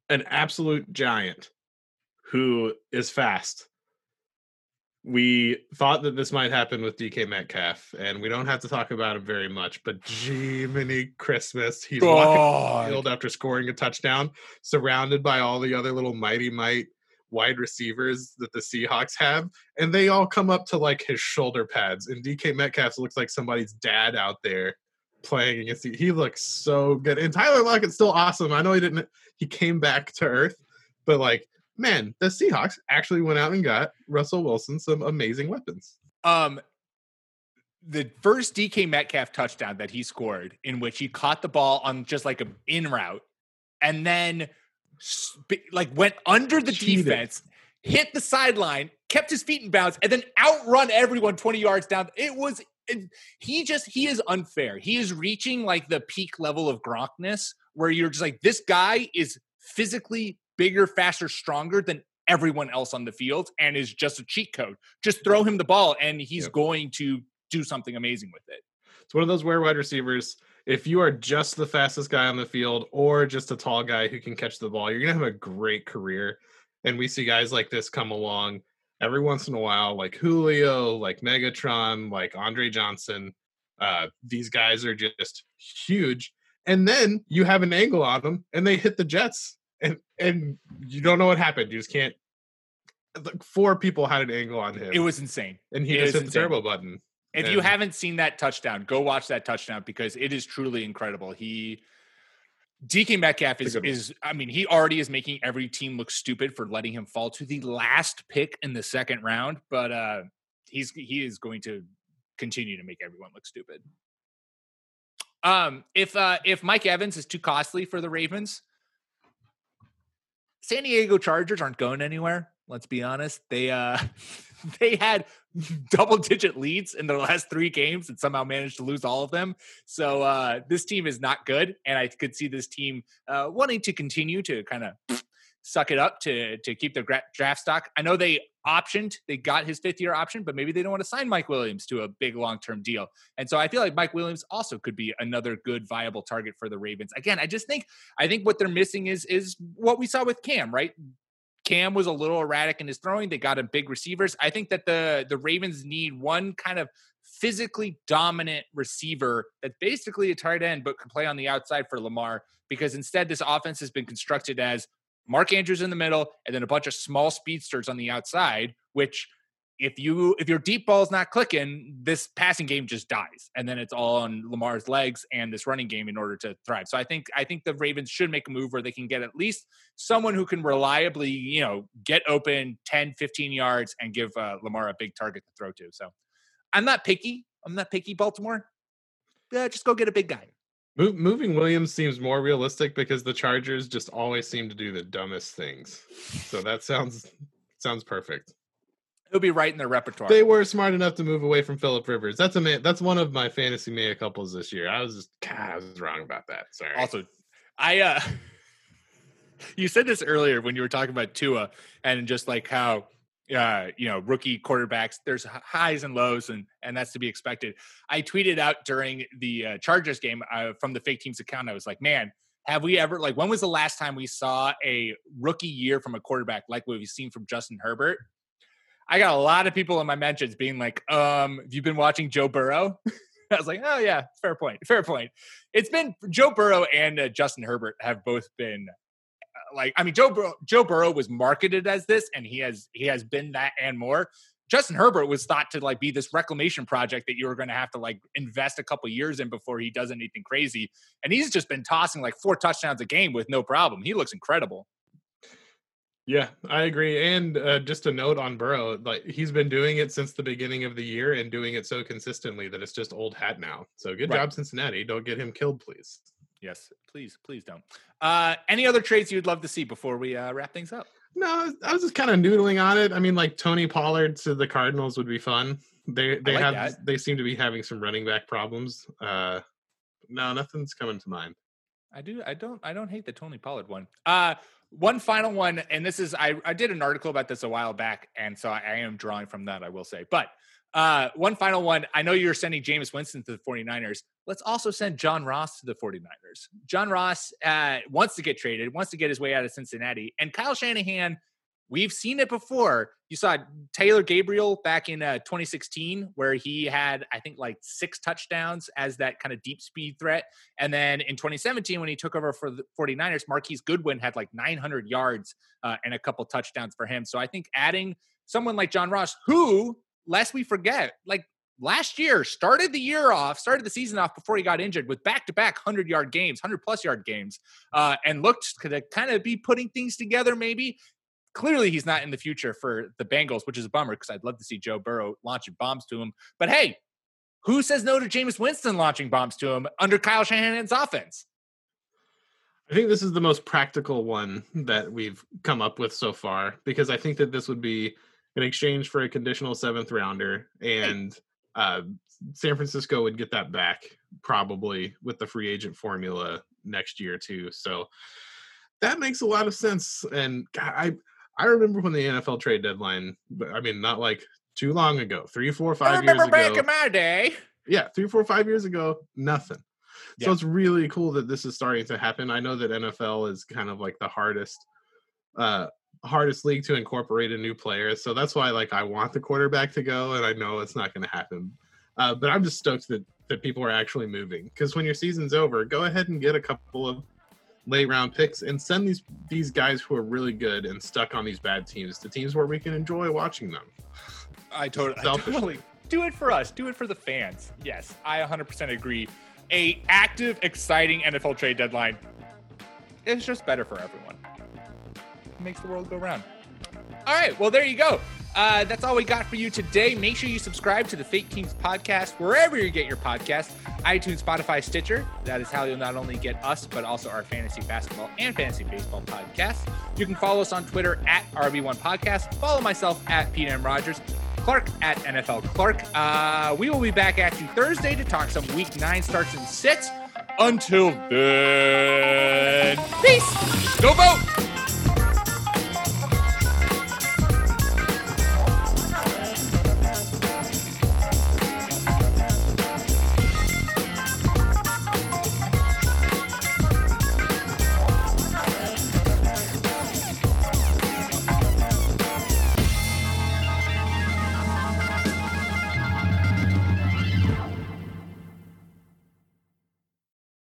An absolute giant who is fast. We thought that this might happen with DK Metcalf, and we don't have to talk about him very much. But gee, many Christmas, he's walking God. the field after scoring a touchdown, surrounded by all the other little mighty might wide receivers that the Seahawks have, and they all come up to like his shoulder pads. And DK Metcalf looks like somebody's dad out there playing against. The, he looks so good, and Tyler Lockett's still awesome. I know he didn't. He came back to earth, but like, man, the Seahawks actually went out and got Russell Wilson some amazing weapons. Um, the first DK Metcalf touchdown that he scored, in which he caught the ball on just like a in route, and then sp- like went under the Cheated. defense, hit the sideline, kept his feet in bounds, and then outrun everyone twenty yards down. It was he just he is unfair. He is reaching like the peak level of Gronkness, where you're just like this guy is physically bigger, faster, stronger than everyone else on the field and is just a cheat code. Just throw him the ball and he's Yep. going to do something amazing with it. It's one of those rare wide receivers. If you are just the fastest guy on the field or just a tall guy who can catch the ball, you're gonna have a great career. And we see guys like this come along every once in a while, like Julio, like Megatron, like Andre Johnson. Uh, these guys are just huge. And then you have an angle on them, and they hit the Jets, and and you don't know what happened. You just can't. Like four people had an angle on him, It was insane. and he it just hit the turbo button. If you haven't seen that touchdown, go watch that touchdown because it is truly incredible. He DK Metcalf is is I mean, he already is making every team look stupid for letting him fall to the last pick in the second round, but uh he's he is going to continue to make everyone look stupid. Um if uh if Mike Evans is too costly for the Ravens, San Diego Chargers aren't going anywhere. Let's be honest. They uh they had double digit leads in their last three games and somehow managed to lose all of them. So uh this team is not good. And I could see this team uh wanting to continue to kind of suck it up to to keep their draft stock. I know they optioned, they got his fifth year option, but maybe they don't want to sign Mike Williams to a big long term deal. And so I feel like Mike Williams also could be another good viable target for the Ravens. Again, I just think I think what they're missing is is what we saw with Cam, right? Cam was a little erratic in his throwing. They got him big receivers. I think that the the Ravens need one kind of physically dominant receiver that's basically a tight end but can play on the outside for Lamar because instead this offense has been constructed as Mark Andrews in the middle and then a bunch of small speedsters on the outside which if you if your deep ball's not clicking this passing game just dies and then it's all on Lamar's legs and this running game in order to thrive. So I think I think the Ravens should make a move where they can get at least someone who can reliably, you know, get open 10 15 yards and give uh, Lamar a big target to throw to. So I'm not picky. I'm not picky Baltimore. Yeah, just go get a big guy. Mo- moving Williams seems more realistic because the Chargers just always seem to do the dumbest things. So that sounds sounds perfect. He'll be right in their repertoire. They were smart enough to move away from Philip Rivers. That's a man. That's one of my fantasy mea couples this year. I was just God, I was wrong about that. Sorry. Also, I uh you said this earlier when you were talking about Tua and just like how uh you know rookie quarterbacks there's highs and lows and and that's to be expected. I tweeted out during the uh, Chargers game uh, from the fake teams account I was like, "Man, have we ever like when was the last time we saw a rookie year from a quarterback like what we've seen from Justin Herbert?" I got a lot of people in my mentions being like, um, have you been watching Joe Burrow? I was like, oh yeah, fair point, fair point. It's been Joe Burrow and uh, Justin Herbert have both been uh, like, I mean, Joe Joe Burrow was marketed as this, and he has he has been that and more. Justin Herbert was thought to like be this reclamation project that you were going to have to like invest a couple years in before he does anything crazy. And he's just been tossing like four touchdowns a game with no problem. He looks incredible. Yeah, I agree. And uh, just a note on Burrow, like he's been doing it since the beginning of the year and doing it so consistently that it's just old hat now. So good Right. job, Cincinnati. Don't get him killed, please. Yes, please, please don't. Uh, any other trades you'd love to see before we uh, wrap things up? No, I was just kind of noodling on it. I mean, like Tony Pollard to the Cardinals would be fun. They they like have that. they seem to be having some running back problems. Uh, no, nothing's coming to mind. I do. I don't. I don't hate the Tony Pollard one. Uh, one final one, and this is I. I did an article about this a while back, and so I, I am drawing from that. I will say, but uh, one final one. I know you're sending Jameis Winston to the 49ers. Let's also send John Ross to the 49ers. John Ross uh, wants to get traded, wants to get his way out of Cincinnati, and Kyle Shanahan. We've seen it before. You saw Taylor Gabriel back in uh, 2016, where he had, I think, like six touchdowns as that kind of deep speed threat. And then in 2017, when he took over for the 49ers, Marquise Goodwin had like 900 yards uh, and a couple touchdowns for him. So I think adding someone like John Ross, who, lest we forget, like last year started the year off, started the season off before he got injured with back to back 100 yard games, 100 plus yard games, uh, and looked to kind of be putting things together maybe. Clearly, he's not in the future for the Bengals, which is a bummer because I'd love to see Joe Burrow launching bombs to him. But hey, who says no to Jameis Winston launching bombs to him under Kyle Shanahan's offense? I think this is the most practical one that we've come up with so far because I think that this would be in exchange for a conditional seventh rounder, and uh, San Francisco would get that back probably with the free agent formula next year too. So that makes a lot of sense. And I I remember when the NFL trade deadline. I mean, not like too long ago, three, four, I five years remember back ago. in my day. yeah, three, four, five years ago, nothing. So it's really cool that this is starting to happen. I know that NFL is kind of like the hardest, uh, hardest league to incorporate a new player. So that's why like I want the quarterback to go, and I know it's not going to happen. Uh, but I'm just stoked that that people are actually moving because when your season's over, go ahead and get a couple of late round picks and send these these guys who are really good and stuck on these bad teams to teams where we can enjoy watching them. I totally, I totally do it for us. Do it for the fans. Yes, I 100% agree. A active, exciting NFL trade deadline is just better for everyone. It makes the world go round. All right, well there you go. Uh, that's all we got for you today. Make sure you subscribe to the Fake Teams podcast wherever you get your podcast iTunes, Spotify, Stitcher. That is how you'll not only get us, but also our fantasy basketball and fantasy baseball podcast. You can follow us on Twitter at RB1 Podcast. Follow myself at Pete M. Rogers. Clark at NFL Clark. Uh, we will be back at you Thursday to talk some week nine starts and sits. Until then, peace.